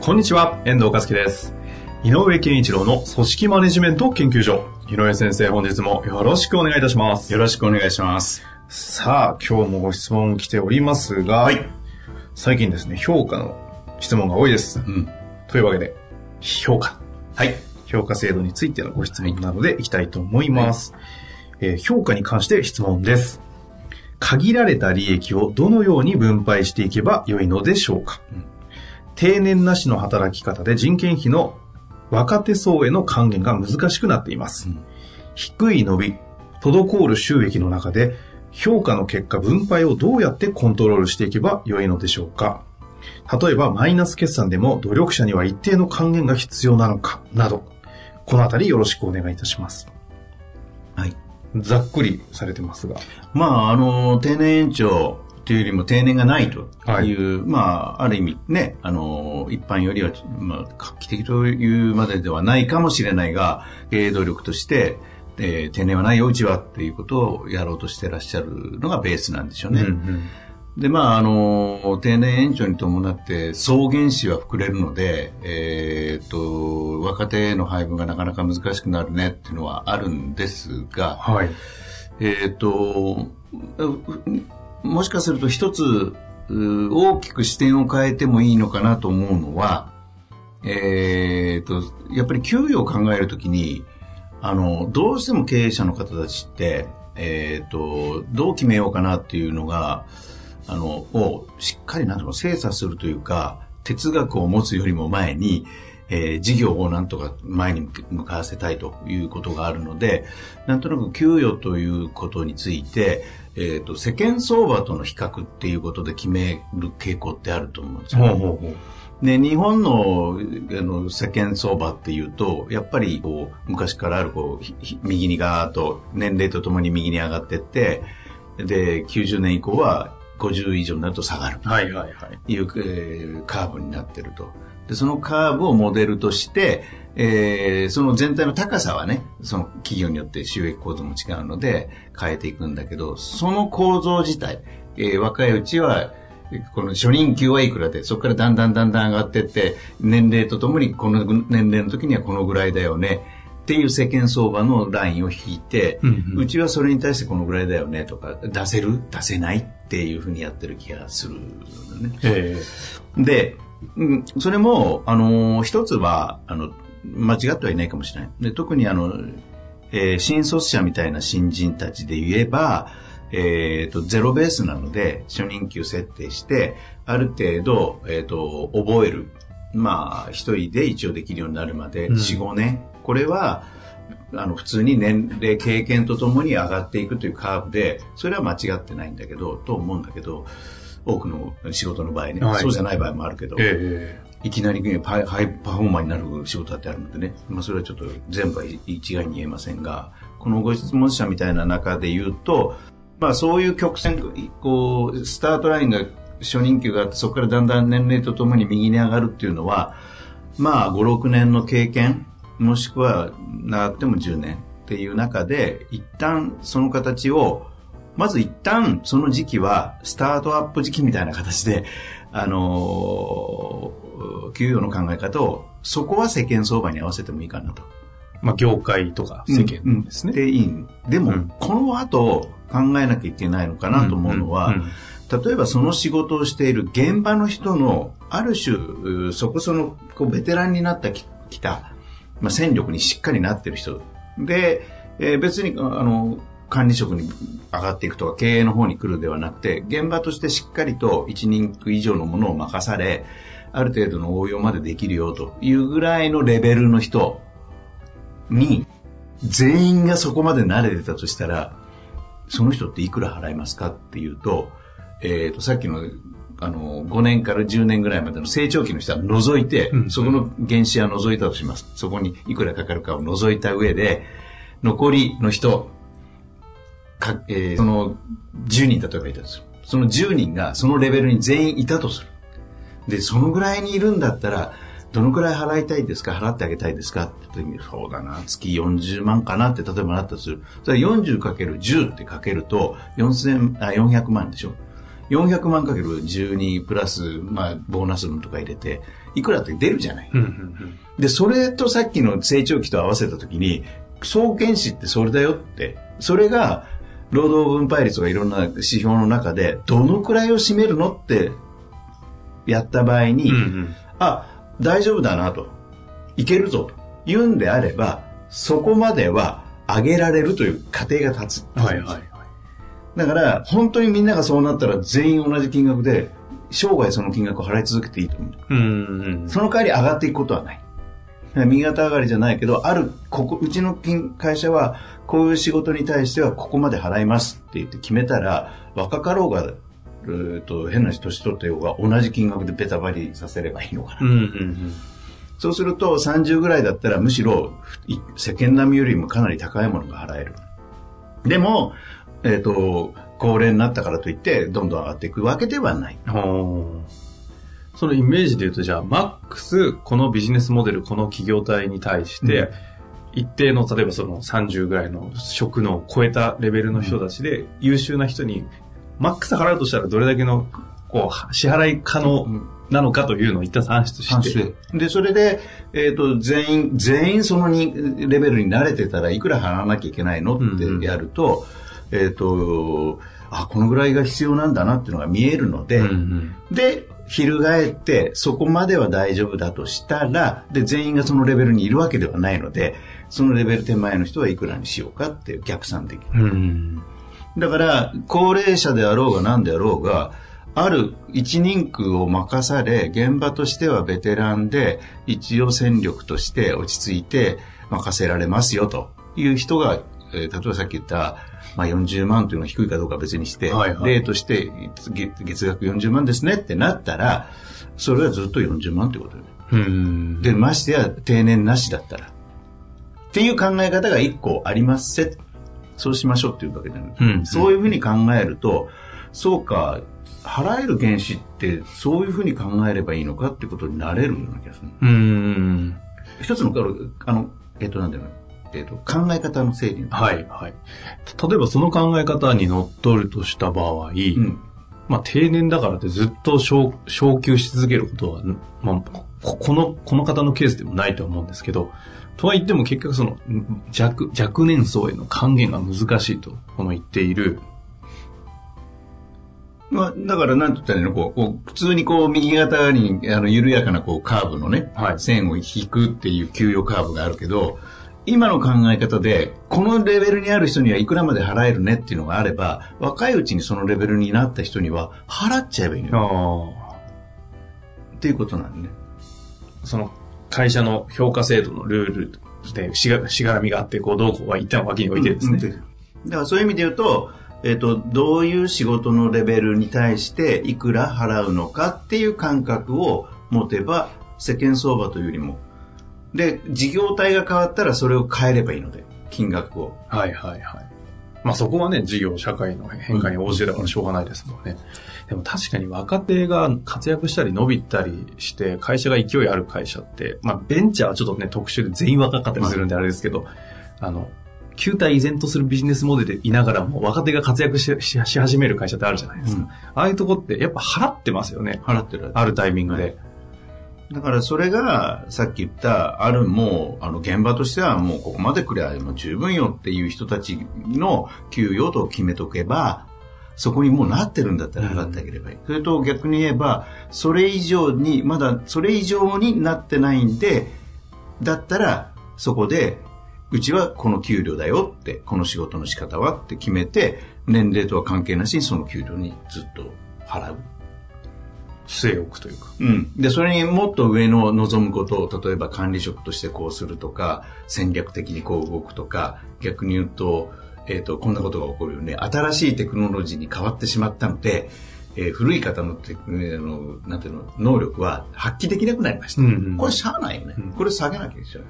こんにちは、遠藤和樹です。井上健一郎の組織マネジメント研究所。井上先生、本日もよろしくお願いいたします。よろしくお願いします。さあ、今日もご質問来ておりますが、はい最近ですね、評価の質問が多いです。うん。というわけで、評価。はい。評価制度についてのご質問なのでいきたいと思います。えー評価に関して質問です。限られた利益をどのように分配していけばよいのでしょうか、定年なしの働き方で人件費の若手層への還元が難しくなっています。うん低い伸び、滞る収益の中で評価の結果分配をどうやってコントロールしていけばよいのでしょうか例えばマイナス決算でも努力者には一定の還元が必要なのかなど、このあたりよろしくお願いいたします。はい。ざっくりされてますが。まあ、あの、定年延長というよりも定年がないという、はいまあ、ある意味ね、あの、一般よりは、まあ、画期的というまでではないかもしれないが、経営努力として、えー定年はないよ、うちはっていうことをやろうとしてらっしゃるのがベースなんでしょうね。うんで、まあ、あの、定年延長に伴って、総原資は膨れるので、えーっと、若手への配分がなかなか難しくなるねっていうのはあるんですが、はい。えーっと、うもしかすると一つ、大きく視点を変えてもいいのかなと思うのは、えーっと、やっぱり給与を考えるときに、あの、どうしても経営者の方たちって、えーっと、どう決めようかなっていうのが、あの、をしっかりなんとか精査するというか、哲学を持つよりも前に、えー事業をなんとか前に向かわせたいということがあるので、なんとなく給与ということについて、えっ、と、世間相場との比較っていうことで決める傾向ってあると思うんですよ、ね。ほうほうほう。で、日本のあの世間相場っていうと、やっぱりこう昔からあるこう右にガーッと年齢とともに右に上がってって、で、90年以降は50以上になると下がる。はいはいはい。いう、えーカーブになってると。で、そのカーブをモデルとして、えーその全体の高さはね、その企業によって収益構造も違うので変えていくんだけど、その構造自体、えー若いうちは、この初任給はいくらで、そこからだんだんだんだん上がっていって、年齢とともにこの年齢の時にはこのぐらいだよね、っていう世間相場のラインを引いて、うんうん。うちはそれに対してこのぐらいだよねとか、出せる？出せない？っていうふうにやってる気がするのね。えで、うん、それも、あの、一つは、あの、間違ってはいないかもしれない。で特にあの、えー新卒者みたいな新人たちで言えば、えっ、と、ゼロベースなので、初任給設定して、ある程度、えっ、と、覚える。まあ、一人で一応できるようになるまで、うん4、5年。これは、あの、普通に年齢、経験とともに上がっていくというカーブで、それは間違ってないんだけど、と思うんだけど、多くの仕事の場合ね、はい。そうじゃない場合もあるけど、ええいきなりねハイパフォーマーになる仕事だってあるのでね、まあ、それはちょっと全部は一概に言えませんが、このご質問者みたいな中で言うと、まあそういう曲線、こう、スタートラインが初任給があって、そこからだんだん年齢とともに右に上がるっていうのは、まあ5、6年の経験、もしくは長くても10年っていう中で、一旦その形を、まず一旦その時期はスタートアップ時期みたいな形で、あのー給与の考え方を、そこは世間相場に合わせてもいいかなと。まあ、業界とか世間ですね。でいい。でも、うんこの後考えなきゃいけないのかなと思うのは、うんうん例えばその仕事をしている現場の人の、ある種、うそこそのこうベテランになってききた、まあ、戦力にしっかりなってる人。で、えー別に、あの、管理職に上がっていくとか経営の方に来るではなくて、現場としてしっかりと一人区以上のものを任され、ある程度の応用までできるよというぐらいのレベルの人に、全員がそこまで慣れてたとしたら、その人っていくら払いますかっていうと、えっ、と、さっきのあの、5年から10年ぐらいまでの成長期の人は除いて、うんそこの原資は除いたとします。そこにいくらかかるかを除いた上で、残りの人、かえーその10人例えばいたとする。その10人がそのレベルに全員いたとする。で、そのぐらいにいるんだったら、どのくらい払いたいですか？払ってあげたいですか？って時に、そうだな、月40万かなって例えばなったとする。それ 40×10 ってかけると、4000、あ、400万でしょ。400万かける12プラス、まあ、ボーナス分とか入れて、いくらって出るじゃない。で、それとさっきの成長期と合わせたときに、総原資ってそれだよって、それが、労働分配率とかいろんな指標の中で、どのくらいを占めるのって、やった場合に、うんうんあ、大丈夫だなと、いけるぞと言うんであれば、そこまでは上げられるという過程が立つ。はいはいはい。だから、本当にみんながそうなったら全員同じ金額で、生涯その金額を払い続けていいと思う。うんうんその代わり上がっていくことはない。右肩上がりじゃないけど、ある、ここ、うちの金会社は、こういう仕事に対してはここまで払いますって言って決めたら、若かろうが、えーと、変な年取ってようが同じ金額でベタバリさせればいいのかな。うんうんうんそうすると30ぐらいだったらむしろい世間並みよりもかなり高いものが払える。でも、えっ、と、高齢になったからといってどんどん上がっていくわけではない。そのイメージで言うと、じゃあ、マックス、このビジネスモデル、この企業体に対して、うん一定の、例えばその30ぐらいの職能を超えたレベルの人たちで、優秀な人に、マックス払うとしたらどれだけの、こう、支払い可能なのかというのを一旦算出して、で、それで、えっ、と、全員、全員そのにレベルに慣れてたらいくら払わなきゃいけないのってやると、えっ、と、あ、このぐらいが必要なんだなっていうのが見えるので、うんうん。で、翻って、そこまでは大丈夫だとしたら、で、全員がそのレベルにいるわけではないので、そのレベル手前の人はいくらにしようかっていう逆算できる。うんだから、高齢者であろうが何であろうが、ある一人区を任され、現場としてはベテランで、一応戦力として落ち着いて任せられますよという人が、えー例えばさっき言った、まあ、40万というのが低いかどうかは別にして、はいはい例として月月額40万ですねってなったら、それはずっと40万ということよね。うんで、ましてや定年なしだったら。っていう考え方が一個ありますせ。そうしましょうっていうわけじゃない。うんそういうふうに考えると、そうか、払える原資ってそういうふうに考えればいいのかってことになれるような気がする。うん一つの、あの、えっと、なんだろうなえっと、考え方の整理。はいはい。例えばその考え方にのっとるとした場合、うん。まあ定年だからってずっと昇昇給し続けることは、まあ、ここの、この方のケースでもないと思うんですけど、とは言っても結局その若、若年層への還元が難しいと、この言っている。まあ、だから、なんて言ったらいいのこう、こう普通にこう、右肩に、あの、緩やかなこう、カーブのね、はい線を引くっていう給与カーブがあるけど、今の考え方で、このレベルにある人にはいくらまで払えるねっていうのがあれば、若いうちにそのレベルになった人には、払っちゃえばいいのよ。あっていうことなんでね。あ。その会社の評価制度のルールでしがしがらみがあって、こう、どうこうは一旦脇に置いてですね。うんだからそういう意味で言うと、えっ、と、どういう仕事のレベルに対していくら払うのかっていう感覚を持てば、世間相場というよりも。で、事業体が変わったらそれを変えればいいので、金額を。はいはいはい。まあそこはね、事業、社会の変化に応じてだからしょうがないですもんね。でも確かに若手が活躍したり伸びたりして、会社が勢いある会社って、まあベンチャーはちょっとね、特殊で全員若かったりするんであれですけど、あの、旧体依然とするビジネスモデルでいながらも若手が活躍ししし始める会社ってあるじゃないですか。うんああいうとこってやっぱ払ってますよね。払ってる。あるタイミングで。だからそれが、さっき言った、あるもう、あの、現場としてはもうここまでくりゃもう十分よっていう人たちの給与と決めとけば、そこにもうなってるんだったら払ってあげればいい。それと逆に言えば、それ以上に、まだそれ以上になってないんで、だったら、そこで、うちはこの給料だよって、この仕事の仕方はって決めて、年齢とは関係なしにその給料にずっと払う。据え置くというか。うん。で、それにもっと上の望むことを、例えば管理職としてこうするとか、戦略的にこう動くとか、逆に言うと、えっ、と、こんなことが起こるよね。新しいテクノロジーに変わってしまったので、えー古い方のテクあの、なんていうの、能力は発揮できなくなりました。うんうんこれしゃあないよね。うんこれ下げなきゃいけない。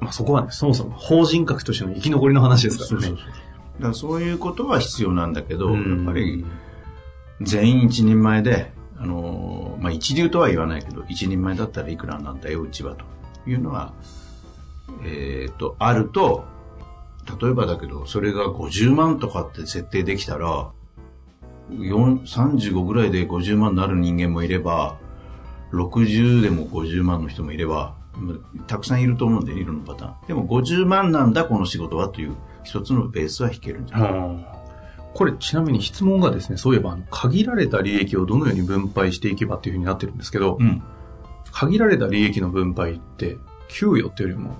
まあそこはね、そもそも法人格としての生き残りの話ですからね。だからそういうことは必要なんだけど、うんやっぱり全員一人前で、あのまあ、一流とは言わないけど、一人前だったらいくらなんだよ、うちは、というのは、えっ、と、あると、例えばだけど、それが50万とかって設定できたら、35ぐらいで50万になる人間もいれば、60でも50万の人もいれば、たくさんいると思うんで、いろんなパターン。でも50万なんだ、この仕事はという一つのベースは引けるんじゃないうんこれちなみに質問がですね、そういえばあの限られた利益をどのように分配していけばっていうふうになってるんですけど、うん。限られた利益の分配って給与っていうよりも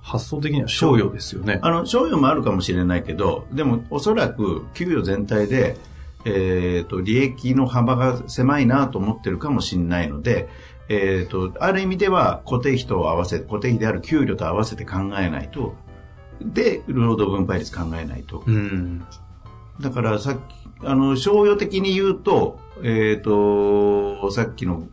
発想的には賞与ですよね。あの、賞与もあるかもしれないけど、でもおそらく給与全体で、えっ、と、利益の幅が狭いなと思ってるかもしれないので、えっ、と、ある意味では固定費と合わせて、固定費である給料と合わせて考えないと、で、労働分配率考えないと。うん。だからさっき、あの、商用的に言うと、えっ、と、さっきの、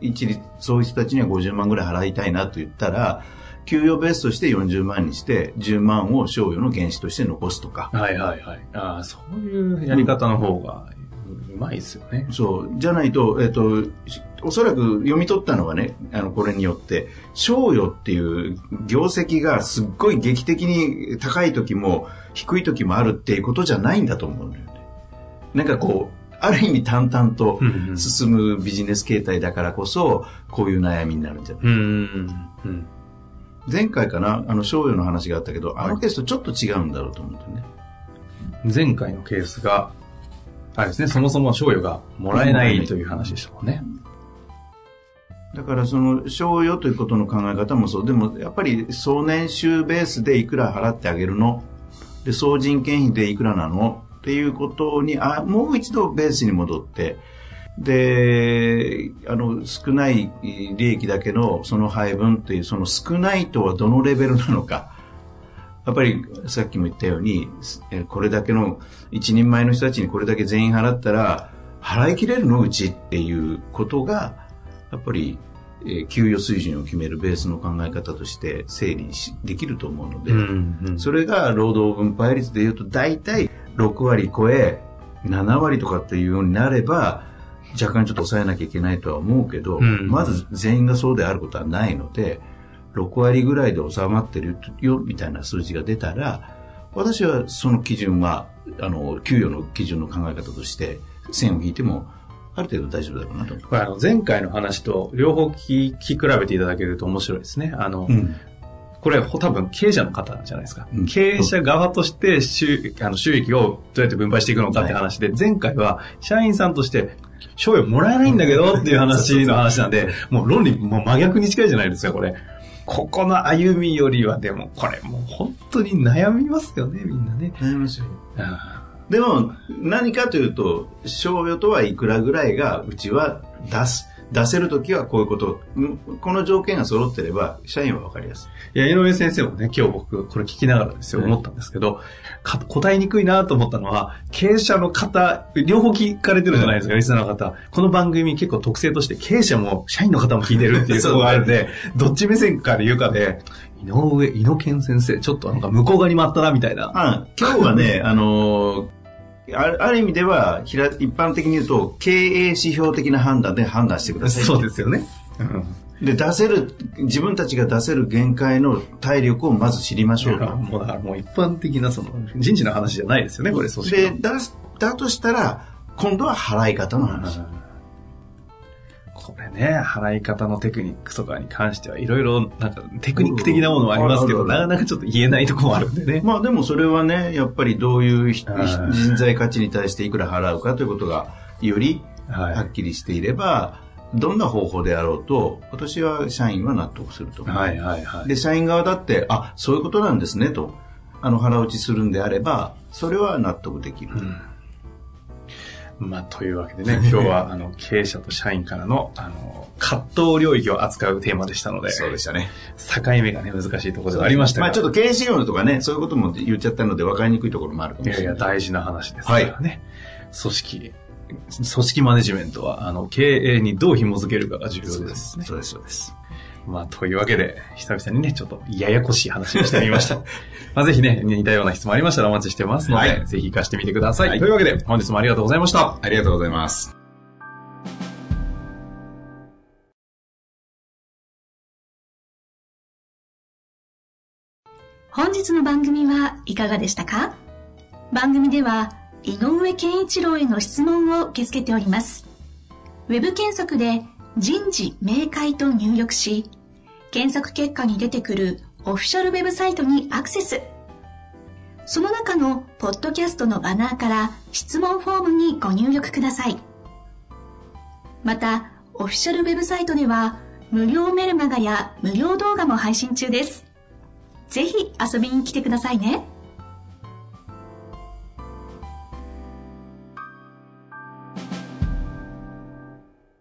一律、そういう人たちには50万ぐらい払いたいなと言ったら、給与ベースとして40万にして、10万を商用の原資として残すとか。はいはいはい。ああ、そういうやり方の方がうまいですよね。そう。じゃないと、えっ、と、しおそらく読み取ったのはね、あの、これによって、賞与っていう業績がすっごい劇的に高い時も低い時もあるっていうことじゃないんだと思うんだよね。なんかこう、ある意味淡々とうんうん進むビジネス形態だからこそ、こういう悩みになるんじゃないうん。うん。前回かな、あの、賞与の話があったけど、あのケースとちょっと違うんだろうと思うんだよね。前回のケースが、あれですね、そもそも賞与がもらえないという話でしたもんね。だからその賞与ということの考え方もそう。でもやっぱり総年収ベースでいくら払ってあげるの？で、総人件費でいくらなの？っていうことに、あ、もう一度ベースに戻って、で、あの、少ない利益だけのその配分っていう、その少ないとはどのレベルなのか。やっぱりさっきも言ったように、えこれだけの一人前の人たちにこれだけ全員払ったら、払い切れるのうちっていうことが、やっぱり、えー給与水準を決めるベースの考え方として整理しできると思うので、んそれが労働分配率でいうと大体6割超え7割とかっていうようになれば若干ちょっと抑えなきゃいけないとは思うけど、うん。まず全員がそうであることはないので6割ぐらいで収まってるよみたいな数字が出たら私はその基準はあの給与の基準の考え方として線を引いてもある程度大丈夫だろうなと。これあの前回の話と両方聞き比べていただけると面白いですね。あの、うんこれほ多分経営者の方じゃないですか。うん経営者側として収あの収益をどうやって分配していくのかって話で、前回は社員さんとして賞与もらえないんだけどっていう話の話なんで、もう論理もう真逆に近いじゃないですか、これ。ここの歩みよりはでも、これもう本当に悩みますよね、みんなね。悩みますよあでも、何かというと、賞与とはいくらぐらいがうちは出す。出せるときはこういうこと。うんこの条件が揃ってれば、社員は分かりやすい。ーいや、井上先生もね、今日僕、これ聞きながらですよ、はい思ったんですけど、か答えにくいなと思ったのは、経営者の方、両方聞かれてるじゃないですか、リスナーの方。この番組結構特性として、経営者も社員の方も聞いてるっていうところがあるんで、どっち目線から言うかで、井上、井野健先生、ちょっとなんか向こう側に回ったな、みたいな。あ今日はね、あのーあるある意味では、ひら一般的に言うと、経営指標的な判断で判断してください。そうですよね。うんで、出せる、自分たちが出せる限界の体力をまず知りましょうと。もうだからもう一般的なその人事の話じゃないですよね、これ、組織で、の出す、だとしたら、今度は払い方の話。これね、払い方のテクニックとかに関してはいろいろなんかテクニック的なものもありますけど、うんなかなかちょっと言えないところもあるんでね。まあでもそれはね、やっぱりどういう人材価値に対していくら払うかということがよりははっきりしていれば、どんな方法であろうと、私は社員は納得すると。はいはいはい。で、社員側だって、あ、そういうことなんですねと、あの腹落ちするんであれば、それは納得できる。まあ、というわけでね、今日はあの経営者と社員からのあの葛藤領域を扱うテーマでしたので、したね。境目がね、難しいところではありましたが、まあちょっと経営資料とかね、そういうことも言っちゃったので分かりにくいところもあるかもしれない。いやいや、大事な話ですからね。組織組織マネジメントは、あの、経営にどう紐づけるかが重要ですね。そうです、そうです。まあ、というわけで、久々にね、ちょっとややこしい話をしてみました。まあ、ぜひね、似たような質問ありましたらお待ちしてますので、はい、ぜひ活かしてみてください。はい、というわけで、本日もありがとうございました。ありがとうございます。本日の番組はいかがでしたか？番組では、井上健一郎への質問を受け付けております。ウェブ検索で人事明快と入力し、検索結果に出てくるオフィシャルウェブサイトにアクセス。その中のポッドキャストのバナーから質問フォームにご入力ください。また、オフィシャルウェブサイトでは無料メルマガや無料動画も配信中です。ぜひ遊びに来てくださいね。